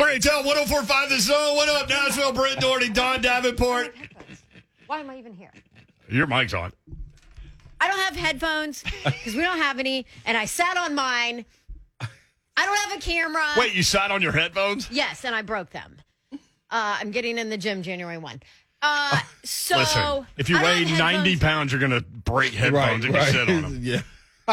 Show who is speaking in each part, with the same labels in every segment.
Speaker 1: Great tell 1045 The Zone. What up, Nashville? Brent Doherty, Don Davenport.
Speaker 2: Why am I even here?
Speaker 1: Your mic's on.
Speaker 2: I don't have headphones because we don't have any, and I sat on mine. I don't have a camera.
Speaker 1: Wait, you sat on your headphones?
Speaker 2: Yes, and I broke them. Uh, I'm getting in the gym January 1. Uh, so
Speaker 1: Listen, if you
Speaker 2: I
Speaker 1: weigh 90 pounds, you're going to break headphones if you sit on them.
Speaker 3: yeah.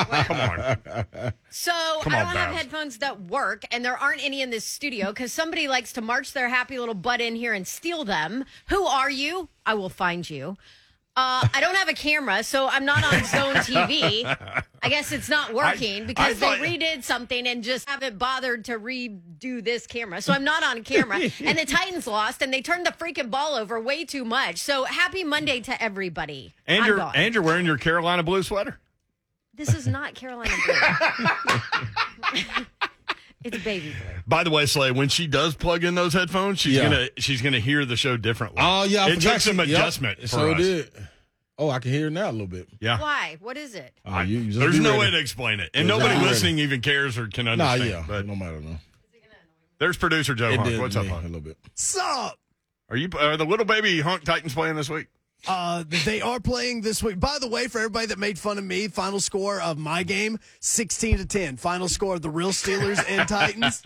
Speaker 1: Come on.
Speaker 2: So
Speaker 1: Come
Speaker 2: I
Speaker 1: on,
Speaker 2: don't have
Speaker 1: Babs.
Speaker 2: headphones that work, and there aren't any in this studio because somebody likes to march their happy little butt in here and steal them. Who are you? I will find you. Uh, I don't have a camera, so I'm not on Zone TV. I guess it's not working
Speaker 1: I
Speaker 2: because
Speaker 1: thought-
Speaker 2: they redid something and just haven't bothered to redo this camera. So I'm not on camera. and the Titans lost, and they turned the freaking ball over way too much. So happy Monday to everybody.
Speaker 1: And
Speaker 2: I'm
Speaker 1: you're,
Speaker 2: gone.
Speaker 1: and you're wearing your Carolina blue sweater.
Speaker 2: This is not Carolina Blue. it's baby blue.
Speaker 1: By the way, Slay, when she does plug in those headphones, she's
Speaker 3: Yeah.
Speaker 1: gonna she's gonna hear the show differently.
Speaker 3: Oh yeah, I
Speaker 1: it
Speaker 3: forgot
Speaker 1: took some
Speaker 3: you- yep,
Speaker 1: adjustment
Speaker 3: it
Speaker 1: for
Speaker 3: sure
Speaker 1: us.
Speaker 3: did. Oh, I can hear it now a little bit.
Speaker 1: Yeah,
Speaker 2: Why? What is it?
Speaker 3: Oh, you, you just
Speaker 1: there's
Speaker 3: be
Speaker 1: no
Speaker 3: ready.
Speaker 1: way to explain it, and
Speaker 3: Yeah,
Speaker 1: nobody
Speaker 3: just be
Speaker 1: listening even cares or can
Speaker 3: Nah,
Speaker 1: understand.
Speaker 3: yeah,
Speaker 1: But
Speaker 3: no matter. No.
Speaker 1: there's producer Joe
Speaker 3: It
Speaker 1: Hunk.
Speaker 3: did
Speaker 1: What's up,
Speaker 3: me a
Speaker 1: Hunk?
Speaker 3: little bit.
Speaker 4: Sup?
Speaker 1: Are you are the little baby Hunk Titans playing this week?
Speaker 4: Uh, they are playing this week. By the way, for everybody that made fun of me, final score of my game, 16 to 10. Final score of the real Steelers and Titans,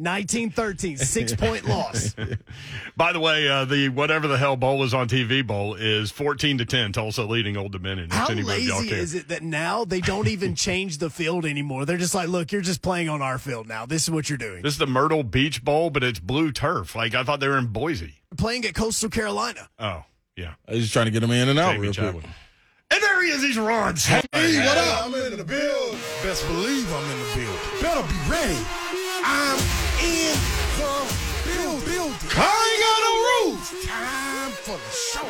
Speaker 4: 19-13. Six point loss.
Speaker 1: By the way, uh, the whatever the hell bowl is on TV bowl is 14 to 10. Tulsa leading Old Dominion.
Speaker 4: How lazy is it that now they don't even change the field anymore? They're just like, look, you're just playing on our field now. This is what you're doing.
Speaker 1: This is the Myrtle Beach Bowl, but it's blue turf. Like I thought they were in Boise.
Speaker 4: playing at Coastal Carolina.
Speaker 1: Oh, yeah.
Speaker 3: I was just trying to get them in and out
Speaker 1: Jamie
Speaker 3: real quick.
Speaker 1: And there he is. He's Ron.
Speaker 3: Hey, what up? I'm in the build. Best believe I'm in the build. Better be ready. I'm in the build. building. I ain't got no rules. Time for the show.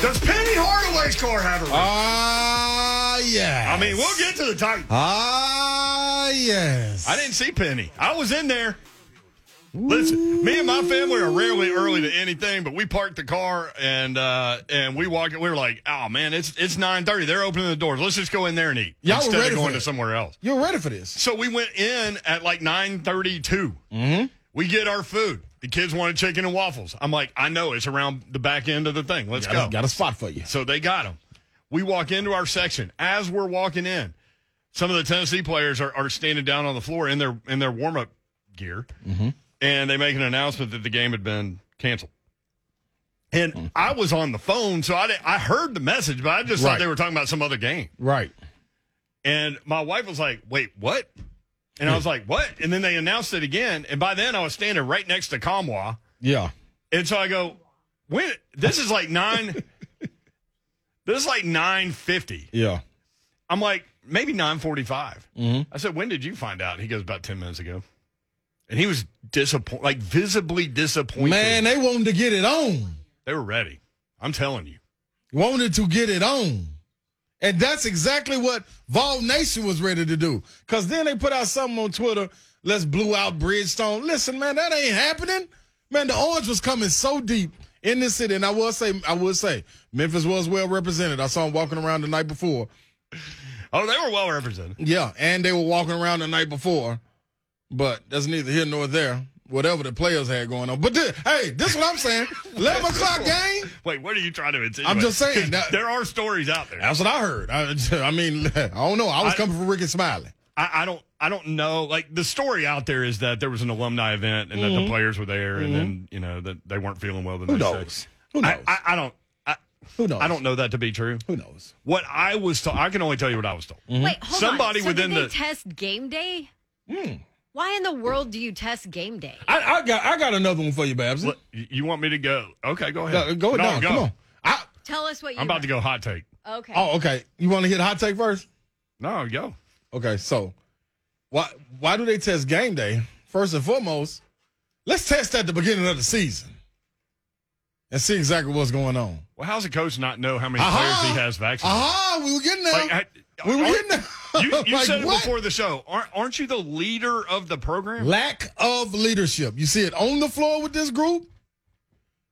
Speaker 1: Does Penny Hardaway's car have a roof?
Speaker 3: Ah, yes.
Speaker 1: I mean, we'll get to the Titans.
Speaker 3: Ah, yes.
Speaker 1: I didn't see Penny. I was in there. Listen, me and my family are rarely early to anything, but we parked the car and uh and we walked. We were like, "Oh man, it's it's nine thirty. They're opening the doors. Let's just go in there and eat
Speaker 3: Y'all were
Speaker 1: instead of going to somewhere else."
Speaker 3: You're ready for this.
Speaker 1: So we went in at like nine Mm-hmm. We get our food. The kids wanted chicken and waffles. I'm like, I know it's around the back end of the thing. Let's
Speaker 3: Got,
Speaker 1: go.
Speaker 3: got a spot for you.
Speaker 1: So they got them. We walk into our section. As we're walking in, some of the Tennessee players are, are standing down on the floor in their in their warm up gear, and they make an announcement that the game had been canceled. And I was on the phone, so I I heard the message, but I just thought they were talking about some other game.
Speaker 3: Right.
Speaker 1: And my wife was like, "Wait, what?" And I was like, "What?" And then they announced it again. And by then, I was standing right next to Kamwa.
Speaker 3: Yeah.
Speaker 1: And so I go, when this is like nine, this is like nine fifty.
Speaker 3: Yeah.
Speaker 1: I'm like maybe nine
Speaker 3: Mm-hmm.
Speaker 1: I said, when did you find out? He goes about ten minutes ago, and he was disappointed, like visibly disappointed.
Speaker 3: Man, they wanted to get it on.
Speaker 1: they were ready. I'm telling you.
Speaker 3: Wanted to get it on. And that's exactly what Vol Nation was ready to do. Cause then they put out something on Twitter. Let's blew out Bridgestone. Listen, man, that ain't happening. Man, the orange was coming so deep in the city. And I will say, I will say, Memphis was well represented. I saw them walking around the night before.
Speaker 1: Oh, they were well represented.
Speaker 3: Yeah, and they were walking around the night before. But that's neither here nor there. Whatever the players had going on. But thi- hey, this is what I'm saying. 11 o'clock game.
Speaker 1: Wait, what are you trying to insinuate?
Speaker 3: I'm just saying. that-
Speaker 1: there are stories out there.
Speaker 3: That's what I heard. I, I mean, I don't know. I was
Speaker 1: I-
Speaker 3: coming from Rickey Smiley.
Speaker 1: I, I don't I don't know. Like the story out there is that there was an alumni event and that the mm-hmm. players were there, and then mm-hmm. you know that they weren't feeling well the
Speaker 3: Mm-hmm. Who
Speaker 1: next
Speaker 3: knows?
Speaker 1: day.
Speaker 3: Who knows?
Speaker 1: I, I, I don't. I,
Speaker 3: Who knows?
Speaker 1: I don't know that to be true.
Speaker 3: Who knows?
Speaker 1: What I was told, I can only tell you what I was told. Mm-hmm.
Speaker 2: Wait, hold
Speaker 1: Somebody
Speaker 2: on. So
Speaker 1: within
Speaker 2: did they
Speaker 1: the-
Speaker 2: test game day? Hmm. Why in the world do you test game day?
Speaker 3: I, I got I got another one for you, Babs.
Speaker 1: Look, you you want me to go? Okay, go
Speaker 3: Go,
Speaker 1: ahead.
Speaker 3: go
Speaker 1: No,
Speaker 3: down.
Speaker 1: Go.
Speaker 3: Come on. I,
Speaker 2: Tell us what you.
Speaker 1: I'm about to go hot take.
Speaker 2: Okay.
Speaker 3: oh, okay. You want to hit hot take first?
Speaker 1: No, go.
Speaker 3: Okay, so why why do they test game day? First and foremost, let's test at the beginning of the season and see exactly what's going on.
Speaker 1: Well, how's a coach not know how many
Speaker 3: Aha!
Speaker 1: players he has vaccinated?
Speaker 3: Aha, we were getting there.
Speaker 1: Like, I-
Speaker 3: we were
Speaker 1: aren't-
Speaker 3: getting there.
Speaker 1: You, you
Speaker 3: Like,
Speaker 1: said it
Speaker 3: what?
Speaker 1: before the show. Aren't, aren't you the leader of the program?
Speaker 3: Lack of leadership. You see it on the floor with this group.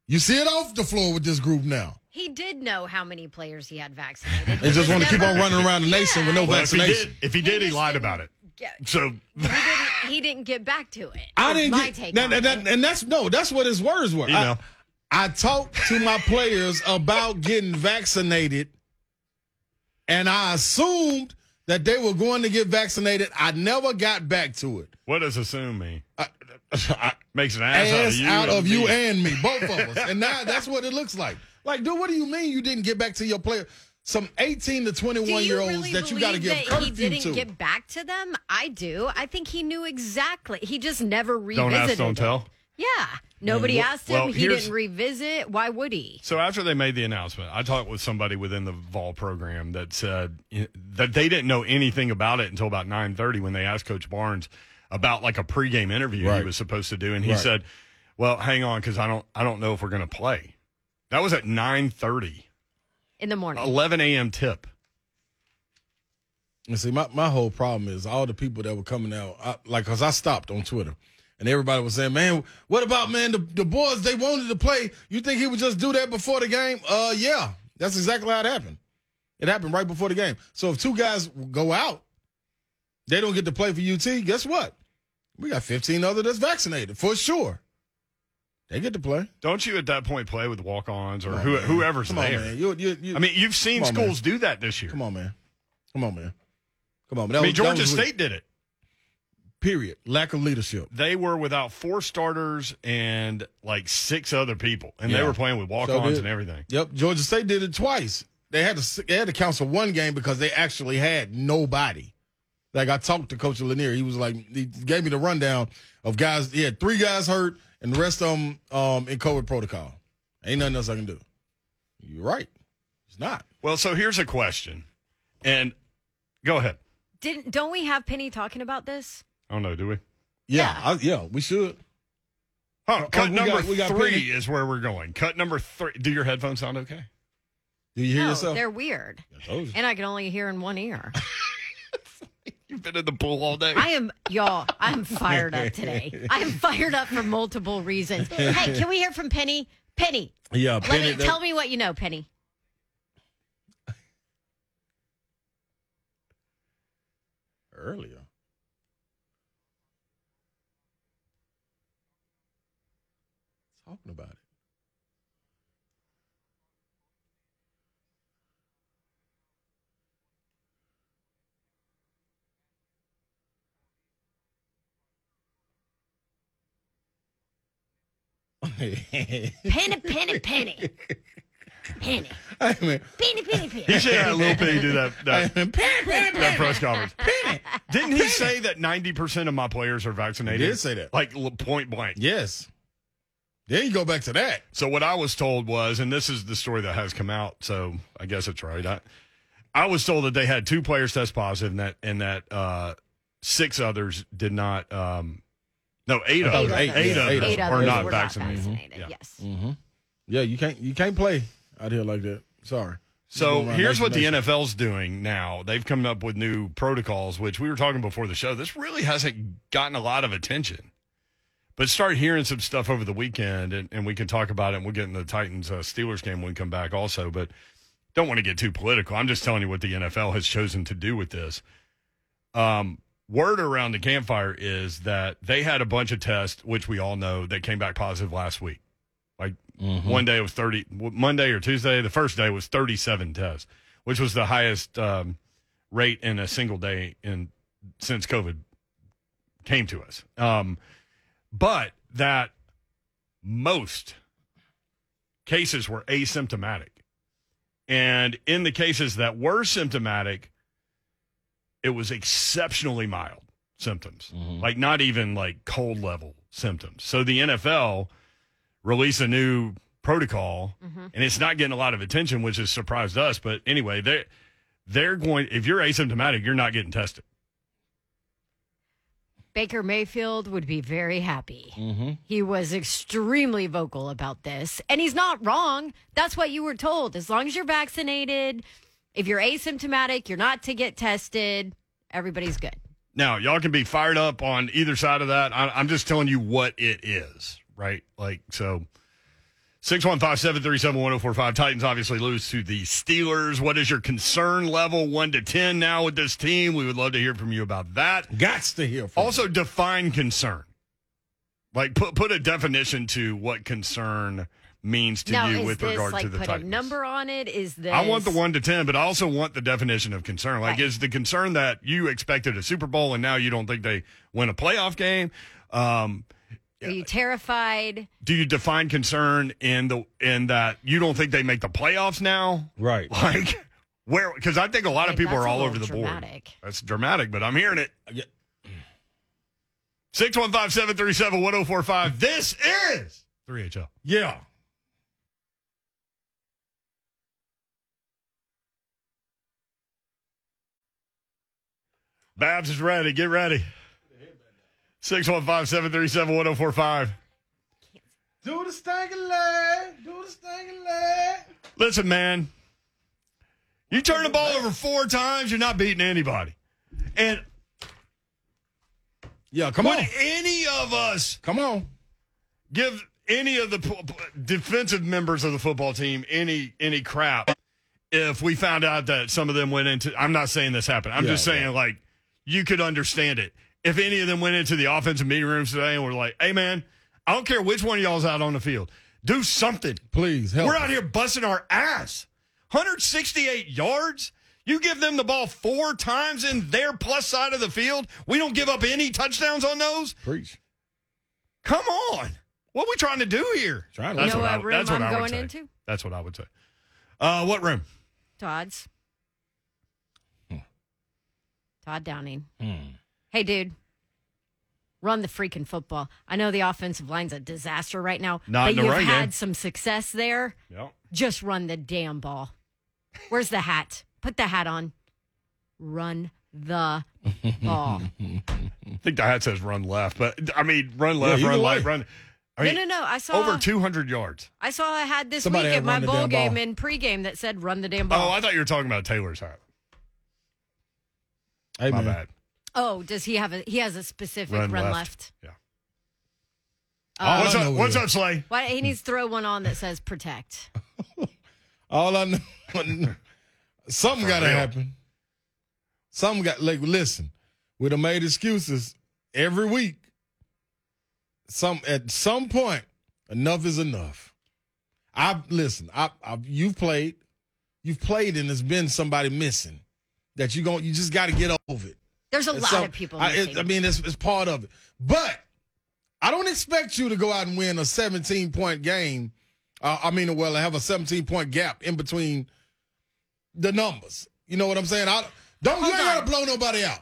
Speaker 3: You see it off the floor with this group now.
Speaker 2: He did know how many players he had vaccinated.
Speaker 3: They just want to keep on running around the nation with no
Speaker 1: Well, if he
Speaker 3: vaccination.
Speaker 1: did, if he did, he
Speaker 2: just
Speaker 1: lied about it.
Speaker 2: get-
Speaker 1: So
Speaker 2: He didn't, he didn't get back to it.
Speaker 3: I didn't
Speaker 2: my
Speaker 3: get,
Speaker 2: take
Speaker 3: that,
Speaker 2: on
Speaker 3: that- that-
Speaker 2: it.
Speaker 3: and that's no, that's what his words were. I,
Speaker 1: Email.
Speaker 3: I talked to my players about getting vaccinated, and I assumed that they were going to get vaccinated. I never got back to it.
Speaker 1: What does assume mean?
Speaker 3: I, I,
Speaker 1: Makes an ass,
Speaker 3: ass
Speaker 1: out of you. and
Speaker 3: you
Speaker 1: me.
Speaker 3: and me, both of us. And now that's what it looks like. Like, dude, what do you mean you didn't get back to your player? Some 18 to 21 year olds
Speaker 2: really
Speaker 3: that you got to
Speaker 2: believe
Speaker 3: give
Speaker 2: that he
Speaker 3: curfew
Speaker 2: didn't
Speaker 3: to.
Speaker 2: get back to them? I do. I think he knew exactly. He just never revisited.
Speaker 1: Don't ask, don't
Speaker 2: it.
Speaker 1: tell.
Speaker 2: Yeah. Nobody asked him.
Speaker 1: well,
Speaker 2: he didn't revisit. Why would he?
Speaker 1: So after they made the announcement, I talked with somebody within the Vol program that said eh, that they didn't know anything about it until about 9:30 when they asked Coach Barnes about like a pregame interview he was supposed to do, and he
Speaker 3: Right.
Speaker 1: said, "Well, hang on, because I don't I don't know if we're going to play." That was at 9:30,
Speaker 2: In the morning.
Speaker 1: 11 a.m. tip.
Speaker 3: And see, my, my whole problem is all the people that were coming out, I, like, because I stopped on Twitter. And everybody was saying, man, what about, man, the, the boys, they wanted to play. You think he would just do that before the game? Uh, yeah. That's exactly how it happened. It happened right before the game. So if two guys go out, they don't get to play for UT, guess what? We got 15 other that's vaccinated, for sure. They get to play.
Speaker 1: Don't you at that point play with walk-ons or
Speaker 3: on,
Speaker 1: who, whoever's
Speaker 3: Come
Speaker 1: there?
Speaker 3: on, man. You, you, you,
Speaker 1: I mean, you've seen
Speaker 3: on,
Speaker 1: schools do that this year.
Speaker 3: come on, man. Come on, man. Come on. man.
Speaker 1: I mean,
Speaker 3: was-
Speaker 1: Georgia State did it.
Speaker 3: Period. Lack of leadership.
Speaker 1: They were without four starters and like six other people, and they were playing with walk-ons
Speaker 3: did-
Speaker 1: and everything.
Speaker 3: Yep, Georgia State did it twice. They had to they had to cancel one game because they actually had nobody. Like I talked to Coach Lanier, he was like he gave me the rundown of guys. He had three guys hurt, and the rest of them um, in COVID protocol. Ain't nothing else I can do. You're right. It's not.
Speaker 1: Well, so here's a question, and go ahead.
Speaker 2: Didn't don't we have Penny talking about this?
Speaker 1: Oh, I don't know, do we?
Speaker 3: Yeah,
Speaker 2: Yeah.
Speaker 3: I, yeah, we should.
Speaker 1: Huh,
Speaker 3: Oh,
Speaker 1: cut
Speaker 3: we
Speaker 1: number
Speaker 3: got- we got
Speaker 1: three
Speaker 3: Penny.
Speaker 1: is where we're going. Cut number three. Do your headphones sound okay?
Speaker 3: Do you hear
Speaker 2: no,
Speaker 3: yourself?
Speaker 2: they're weird,
Speaker 3: I told you.
Speaker 2: and I can only hear in one ear.
Speaker 1: You've been in the pool all day.
Speaker 2: I am, y'all. I'm fired up today. I am fired up for multiple reasons. Hey, can we hear from Penny? Penny,
Speaker 3: Yeah,
Speaker 2: let
Speaker 3: Penny,
Speaker 2: me
Speaker 3: that-
Speaker 2: tell me what you know, Penny.
Speaker 3: earlier. Talking about it.
Speaker 2: Penny, penny, penny, penny,
Speaker 3: I mean,
Speaker 2: penny, penny,
Speaker 1: he
Speaker 2: penny.
Speaker 1: should have Lil Penny do that, that,
Speaker 3: penny, penny,
Speaker 1: that press conference. Penny. Didn't he say that 90% of my players are vaccinated?
Speaker 3: He did say that.
Speaker 1: Like point blank.
Speaker 3: Yes. Then you go back to that.
Speaker 1: So what I was told was, and this is the story that has come out, so I guess it's right. I, I was told that they had two players test positive, and that and that uh, six others did not. Um, no, eight, others.
Speaker 2: others.
Speaker 1: Eight,
Speaker 3: Yeah,
Speaker 1: others
Speaker 3: eight
Speaker 1: are
Speaker 2: others
Speaker 1: not
Speaker 2: were
Speaker 1: vaccinated.
Speaker 2: vaccinated.
Speaker 1: Yeah.
Speaker 2: Yes.
Speaker 3: Yeah, you can't you can't play out here like that. Sorry.
Speaker 1: So
Speaker 3: Going around
Speaker 1: here's what the
Speaker 3: nation to
Speaker 1: NFL's doing now. They've come up with new protocols, which we were talking before the show. This really hasn't gotten a lot of attention. But start hearing some stuff over the weekend, and, and we can talk about it. And we'll get in the Titans uh, Steelers game when we come back, also. But don't want to get too political. I'm just telling you what the NFL has chosen to do with this. Um, word around the campfire is that they had a bunch of tests, which we all know, that came back positive last week. Like one day it was 30, Monday or Tuesday, the first day was 37 tests, which was the highest um, rate in a single day in since COVID came to us. Um, but that most cases were asymptomatic. And in the cases that were symptomatic, it was exceptionally mild symptoms, like not even like cold level symptoms. So the NFL released a new protocol, and it's not getting a lot of attention, which has surprised us. But anyway, they they're going. If you're asymptomatic, you're not getting tested.
Speaker 2: Baker Mayfield would be very happy.
Speaker 3: Mm-hmm.
Speaker 2: He was extremely vocal about this, and he's not wrong. That's what you were told. As long as you're vaccinated, if you're asymptomatic, you're not to get tested. Everybody's good.
Speaker 1: Now, y'all can be fired up on either side of that. I, I'm just telling you what it is, right? Like so. 615 737 1045. Titans obviously lose to the Steelers. What is your concern level 1 to 10 now with this team? We would love to hear from you about that.
Speaker 3: Gots to hear from.
Speaker 1: Also, define concern. Like, put, put a definition to what concern means to
Speaker 2: now,
Speaker 1: you with
Speaker 2: this
Speaker 1: regard
Speaker 2: like
Speaker 1: to the
Speaker 2: put
Speaker 1: Titans.
Speaker 2: a number on it? Is this?
Speaker 1: I want the one to ten, but I also want the definition of concern. Like,
Speaker 2: Right.
Speaker 1: is the concern that you expected a Super Bowl and now you don't think they win a playoff game? Um,
Speaker 2: Are you terrified?
Speaker 1: do you define concern in the in that you don't think they make the playoffs now?
Speaker 3: Right.
Speaker 1: Like where? Because I think a lot of people are all over the board. That's dramatic, but I'm hearing it.
Speaker 3: Yeah.
Speaker 1: 615 737 1045. This is 3HL.
Speaker 3: Yeah.
Speaker 1: Babs is ready. Get ready. 615 737 1045.
Speaker 3: Do the stanky leg. Do the stanky leg.
Speaker 1: Listen, man, you turn the ball over four times, you're not beating anybody. And
Speaker 3: Yeah, come
Speaker 1: would
Speaker 3: on.
Speaker 1: any of us
Speaker 3: Come on.
Speaker 1: give any of the p- p- defensive members of the football team any any crap if we found out that some of them went into I'm not saying this happened. I'm
Speaker 3: Yeah,
Speaker 1: just saying
Speaker 3: yeah.
Speaker 1: like you could understand it. If any of them went into the offensive meeting rooms today and were like, "Hey man, I don't care which one of y'all's out on the field. Do something.
Speaker 3: Please help.
Speaker 1: We're out here busting our ass. 168 yards. You give them the ball four times in their plus side of the field. We don't give up any touchdowns on those.
Speaker 3: Preach.
Speaker 1: Come on. What are we trying to do here?
Speaker 3: Trying to-
Speaker 1: That's
Speaker 2: You know
Speaker 1: what, I,
Speaker 2: room
Speaker 1: that's what
Speaker 2: I'm
Speaker 1: I would
Speaker 2: going
Speaker 1: say.
Speaker 2: into?
Speaker 1: That's what I would say. Uh, what room?
Speaker 2: Todd's. Todd Downing. Hmm. Hey, dude. Run the freaking football. I know the offensive line's a disaster right now,
Speaker 1: Not
Speaker 2: but
Speaker 1: in
Speaker 2: you've
Speaker 1: run
Speaker 2: had
Speaker 1: game.
Speaker 2: some success there.
Speaker 1: Yep.
Speaker 2: Just run the damn ball. Where's the hat? Put the hat on. Run the ball.
Speaker 1: I think the hat says run left, but I mean, run left,
Speaker 3: either
Speaker 1: run left, run. I
Speaker 2: no,
Speaker 1: mean,
Speaker 2: no, no. I saw
Speaker 1: over 200 yards.
Speaker 2: I saw I had this
Speaker 3: Somebody
Speaker 2: week at my bowl game
Speaker 3: ball.
Speaker 2: in pregame that said "Run the damn oh, ball."
Speaker 1: Oh, I thought you were talking about Taylor's hat.
Speaker 3: Hey,
Speaker 1: My
Speaker 3: man.
Speaker 1: bad.
Speaker 2: Oh, does he have a? He has a specific
Speaker 1: Run
Speaker 2: run,
Speaker 1: left.
Speaker 2: left.
Speaker 1: Yeah. Oh.
Speaker 3: All
Speaker 1: What's up? What's up, Slay?
Speaker 2: Why he needs to throw one on that says "protect."
Speaker 3: All I know, something got to happen. Something got like listen. We'd have made excuses every week. Some at some point, enough is enough. I listen. I, I you've played, you've played, and there's been somebody missing that you going you just got to get over it.
Speaker 2: There's a
Speaker 3: And
Speaker 2: lot
Speaker 3: so,
Speaker 2: of people.
Speaker 3: I, it, I mean, it's, it's part of it. But I don't expect you to go out and win a 17 point game. Uh, I mean, well, have a 17 point gap in between the numbers. You know what I'm saying? I don't. you
Speaker 2: Hold
Speaker 3: got to blow nobody out.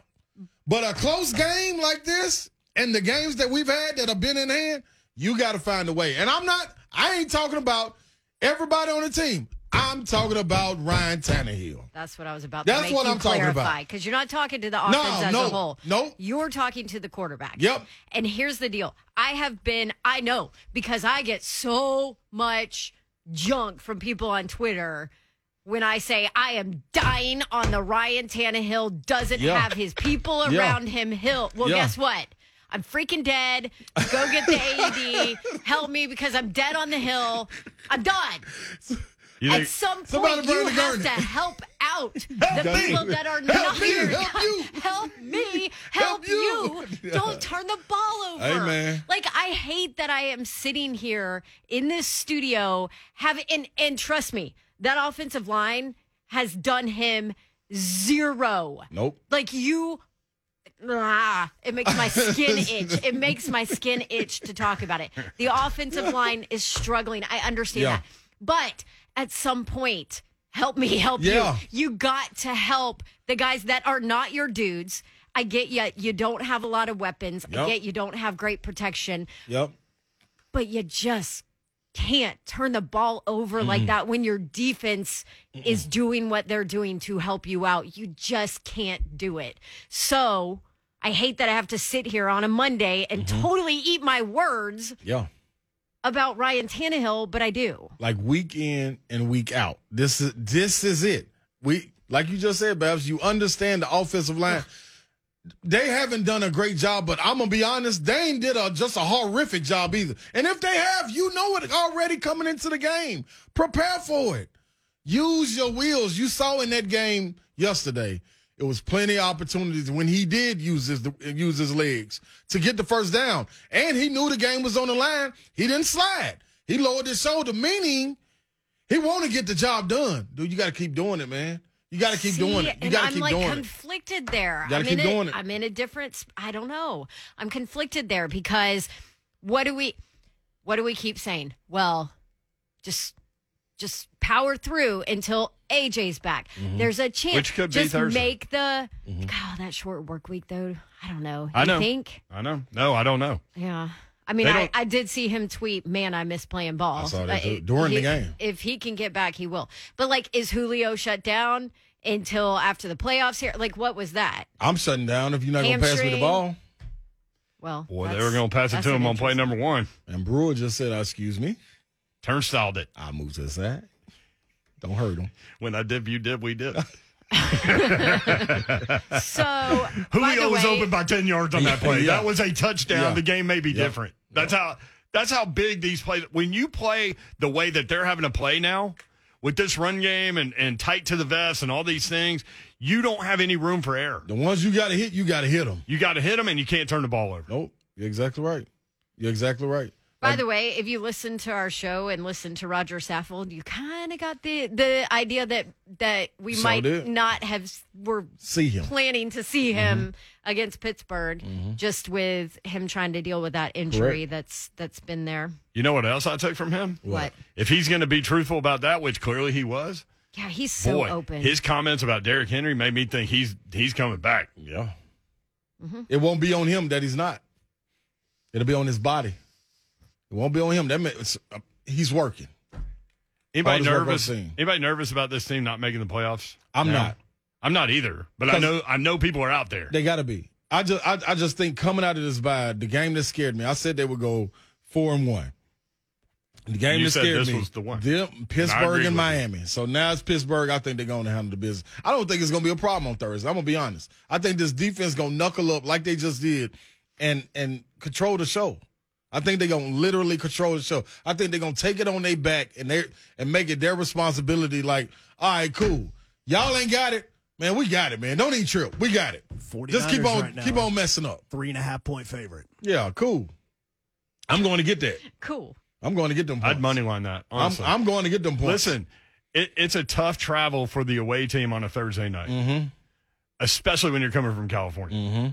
Speaker 3: But a close game like this, and the games that we've had that have been in hand, you got to find a way. And I'm not. I ain't talking about everybody on the team. I'm talking about Ryan Tannehill.
Speaker 2: That's what I was about
Speaker 3: That's
Speaker 2: to make
Speaker 3: what
Speaker 2: you
Speaker 3: I'm talking about.
Speaker 2: because you're not talking to the offense as
Speaker 3: no,
Speaker 2: a whole.
Speaker 3: no.
Speaker 2: You're talking to the quarterback.
Speaker 3: Yep.
Speaker 2: And here's the deal. I have been I know because I get so much junk from people on Twitter when I say I am dying on the Ryan Tannehill doesn't
Speaker 3: Yeah.
Speaker 2: have his people
Speaker 3: Yeah.
Speaker 2: around him hill. Well,
Speaker 3: Yeah.
Speaker 2: guess what? I'm freaking dead. Go get the AED. Help me because I'm dead on the hill. I'm done. At some point, you have to help out the people that are
Speaker 3: Help
Speaker 2: not
Speaker 3: me,
Speaker 2: here.
Speaker 3: help you.
Speaker 2: Help me, help,
Speaker 3: Help
Speaker 2: you.
Speaker 3: you.
Speaker 2: Don't turn the ball over.
Speaker 3: Hey, man.
Speaker 2: Like I hate that I am sitting here in this studio having and and trust me, that offensive line has done him zero.
Speaker 3: Nope.
Speaker 2: Like you Ah, it makes my skin itch. It makes my skin itch to talk about it. The offensive line is struggling. I understand
Speaker 3: Yeah.
Speaker 2: that. But at some point, help me help
Speaker 3: Yeah.
Speaker 2: you. You got to help the guys that are not your dudes. I get you. You don't have a lot of weapons. I get you don't have great protection,
Speaker 3: Yep.
Speaker 2: but you just can't turn the ball over like that when your defense is doing what they're doing to help you out. You just can't do it. So I hate that I have to sit here on a Monday and mm-hmm. totally eat my words
Speaker 3: Yeah.
Speaker 2: About Ryan Tannehill, but I do.
Speaker 3: like week in and week out. This is this is it. We like you just said, Babs. You understand the offensive line. they haven't done a great job, but I'm gonna be honest, they ain't did a just a horrific job either. And if they have, you know it already coming into the game. Prepare for it. Use your wheels. You saw in that game yesterday. It was plenty of opportunities when he did use his use his legs to get the first down, and he knew the game was on the line. He didn't slide. He lowered his shoulder, meaning he want to get the job done. Dude, you got to keep doing it, man. You got to keep
Speaker 2: See,
Speaker 3: doing it. You got to keep
Speaker 2: like
Speaker 3: doing it.
Speaker 2: conflicted there. I'm
Speaker 3: keep
Speaker 2: in a,
Speaker 3: doing it.
Speaker 2: I'm in a different. sp- I don't know. I'm conflicted there because what do we, what do we keep saying? Well, just, just power through until AJ's back.
Speaker 3: Mm-hmm.
Speaker 2: There's a chance.
Speaker 1: Which could be
Speaker 2: just
Speaker 1: Thursday.
Speaker 2: make the. God, that short work week though. I don't know.
Speaker 1: I know.
Speaker 2: think?
Speaker 1: I know. No, I don't know.
Speaker 2: Yeah. I mean, I, I did see him tweet, man, I miss playing ball.
Speaker 3: I saw that
Speaker 2: Uh,
Speaker 3: too,
Speaker 2: it-
Speaker 3: during the game.
Speaker 2: If he can get back, he will. But, like, is Julio shut down until after the playoffs here? Like, what was that?
Speaker 3: I'm shutting down if you're not gonna pass me the ball.
Speaker 2: Well,
Speaker 1: Boy, they were going to pass it to him on play number one.
Speaker 3: And Brewer just said, "Uh, "Excuse me."
Speaker 1: Turnstiled it.
Speaker 3: I move to the side. Don't hurt him.
Speaker 1: When I did, you did, we did.
Speaker 2: So, by
Speaker 1: Julio
Speaker 2: the
Speaker 1: was
Speaker 2: way,
Speaker 1: open by 10 yards on that play.
Speaker 3: Yeah.
Speaker 1: That was a touchdown.
Speaker 3: Yeah.
Speaker 1: The game may be
Speaker 3: Yeah.
Speaker 1: different. That's how that's how big these plays when you play the way that they're having to play now with this run game and, and tight to the vest and all these things, you don't have any room for error.
Speaker 3: The ones you got to hit, you got to hit them.
Speaker 1: You got to hit them and you can't turn the ball over.
Speaker 3: Nope, you're exactly right. You're exactly right.
Speaker 2: By the way, if you listen to our show and listen to Roger Saffold, you kind of got the the idea that that we
Speaker 3: So
Speaker 2: might
Speaker 3: did.
Speaker 2: not have were
Speaker 3: See him.
Speaker 2: planning to see him
Speaker 3: Mm-hmm.
Speaker 2: against Pittsburgh, just with him trying to deal with that injury
Speaker 3: Correct.
Speaker 2: that's that's been there.
Speaker 1: You know what else I took from him?
Speaker 2: What?
Speaker 1: If he's going to be truthful about that, which clearly he was,
Speaker 2: Yeah, he's so
Speaker 1: boy,
Speaker 2: open.
Speaker 1: his comments about Derrick Henry made me think he's he's coming back.
Speaker 3: Yeah.
Speaker 2: Mm-hmm.
Speaker 3: It won't be on him that he's not. It'll be on his body. It won't be on him. That means uh, he's working.
Speaker 1: Anybody
Speaker 3: Hardest work I've
Speaker 1: nervous?
Speaker 3: seen.
Speaker 1: Anybody nervous about this team not making the playoffs?
Speaker 3: I'm
Speaker 1: No.
Speaker 3: not.
Speaker 1: I'm not either. But I
Speaker 3: 'Cause-
Speaker 1: know I know people are out there.
Speaker 3: They got to be. I just, I, I just think coming out of this bye, the game that scared me. I said they would go four and one. The game
Speaker 1: You
Speaker 3: that
Speaker 1: said
Speaker 3: scared
Speaker 1: this
Speaker 3: me.
Speaker 1: was the one.
Speaker 3: Them, Pittsburgh and. Miami. So now it's Pittsburgh. I think they're going to handle the business. I don't think it's going to be a problem on Thursday. I'm going to be honest. I think this defense going to knuckle up like they just did and and control the show. I think they're going to literally control the show. I think they're going to take it on their back and they and make it their responsibility. Like, all right, cool. Y'all ain't got it. Man, we got it, man. Don't even trip. We got it.
Speaker 4: 49ers
Speaker 3: Just keep on
Speaker 4: right now.
Speaker 3: keep on messing up.
Speaker 4: Three and a half point favorite.
Speaker 3: Yeah, cool. I'm going to get that.
Speaker 2: cool.
Speaker 3: I'm going to get them points.
Speaker 1: I'd money line that.
Speaker 3: I'm, I'm going to get them points.
Speaker 1: Listen, it, it's a tough travel for the away team on a Thursday night,
Speaker 3: Mm-hmm.
Speaker 1: especially when you're coming from California.
Speaker 3: Mm-hmm.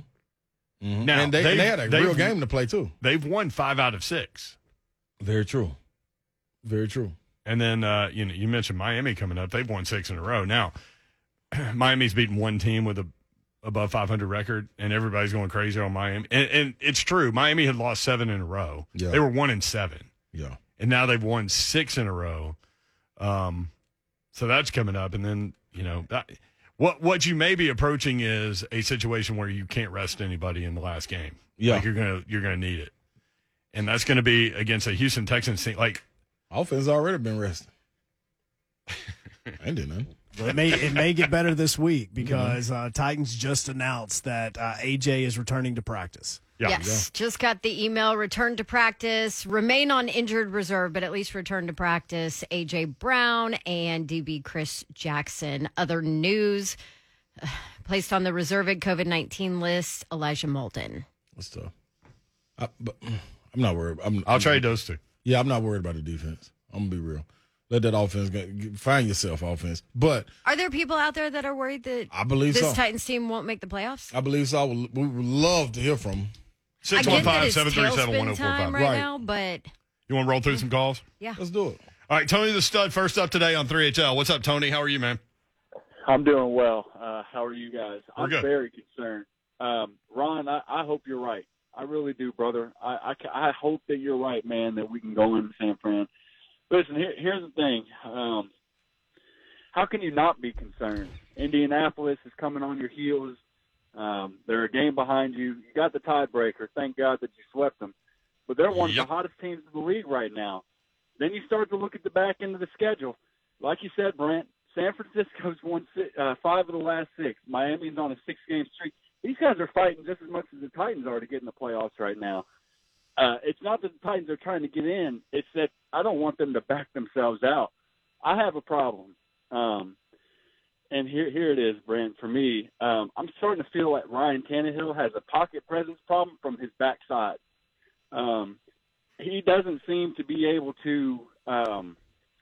Speaker 3: Mm-hmm.
Speaker 1: Now,
Speaker 3: and they, they had a real game to play too.
Speaker 1: They've won five out of six.
Speaker 3: Very true. Very true.
Speaker 1: And then uh, you know you mentioned Miami coming up. They've won six in a row. Now Miami's beaten one team with a above 500 record, and everybody's going crazy on Miami. And, and it's true. Miami had lost seven in a row.
Speaker 3: Yeah.
Speaker 1: They were one in seven,
Speaker 3: Yeah.
Speaker 1: and now they've won six in a row. Um, so that's coming up, and then you know that. What what you may be approaching is a situation where you can't rest anybody in the last game.
Speaker 3: Yeah.
Speaker 1: like you're gonna you're gonna need it, and that's going to be against a Houston Texans team. Like
Speaker 3: Offense already been resting. ain't did nothing.
Speaker 4: It may it may get better this week because uh, Titans just announced that uh, AJ is returning to practice.
Speaker 1: Yeah,
Speaker 2: yes, just got the email. Return to practice. Remain on injured reserve, but at least return to practice. AJ Brown and DB Chris Jackson. Other news: placed on the reserved COVID nineteen list. Elijah Molden.
Speaker 3: That's tough. I, but mm, I'm not worried. I'm,
Speaker 1: I'll
Speaker 3: I'm-
Speaker 1: trade those two.
Speaker 3: Yeah, I'm not worried about the defense. I'm gonna be real. Let that offense go, find yourself offense. But
Speaker 2: Are there people out there that are worried that
Speaker 3: I believe
Speaker 2: this
Speaker 3: so.
Speaker 2: Titans team won't make the playoffs?
Speaker 3: I believe so. I would, we would love to hear from them.
Speaker 2: I get that it's
Speaker 1: 615
Speaker 2: tailspin time right,
Speaker 3: Right.
Speaker 2: now, but
Speaker 1: You want to roll through some calls?
Speaker 2: yeah.
Speaker 3: Let's do it.
Speaker 1: All right, Tony the Stud, first up today on 3HL. What's up, Tony? How are you, man?
Speaker 5: I'm doing well. Uh, how are you guys?
Speaker 1: We're
Speaker 5: I'm
Speaker 1: good.
Speaker 5: very concerned. Um, Ron, I, I hope you're right. I really do, brother. I, I, I hope that you're right, man, that we can go into San Fran. Listen, here, here's the thing. Um, how can you not be concerned? Indianapolis is coming on your heels. Um, they're a game behind you. You got the tiebreaker. Thank God that you swept them. But they're one
Speaker 1: Yep.
Speaker 5: of the hottest teams in the league right now. Then you start to look at the back end of the schedule. Like you said, Brent, San Francisco's won uh, five of the last six. Miami's on a six-game streak. these guys are fighting just as much as the Titans are to get in the playoffs right now. Uh, it's not that the Titans are trying to get in; it's that I don't want them to back themselves out. I have a problem, um, and here here it is, Brent. For me, um, I'm starting to feel like Ryan Tannehill has a pocket presence problem from his backside. Um, he doesn't seem to be able to, um,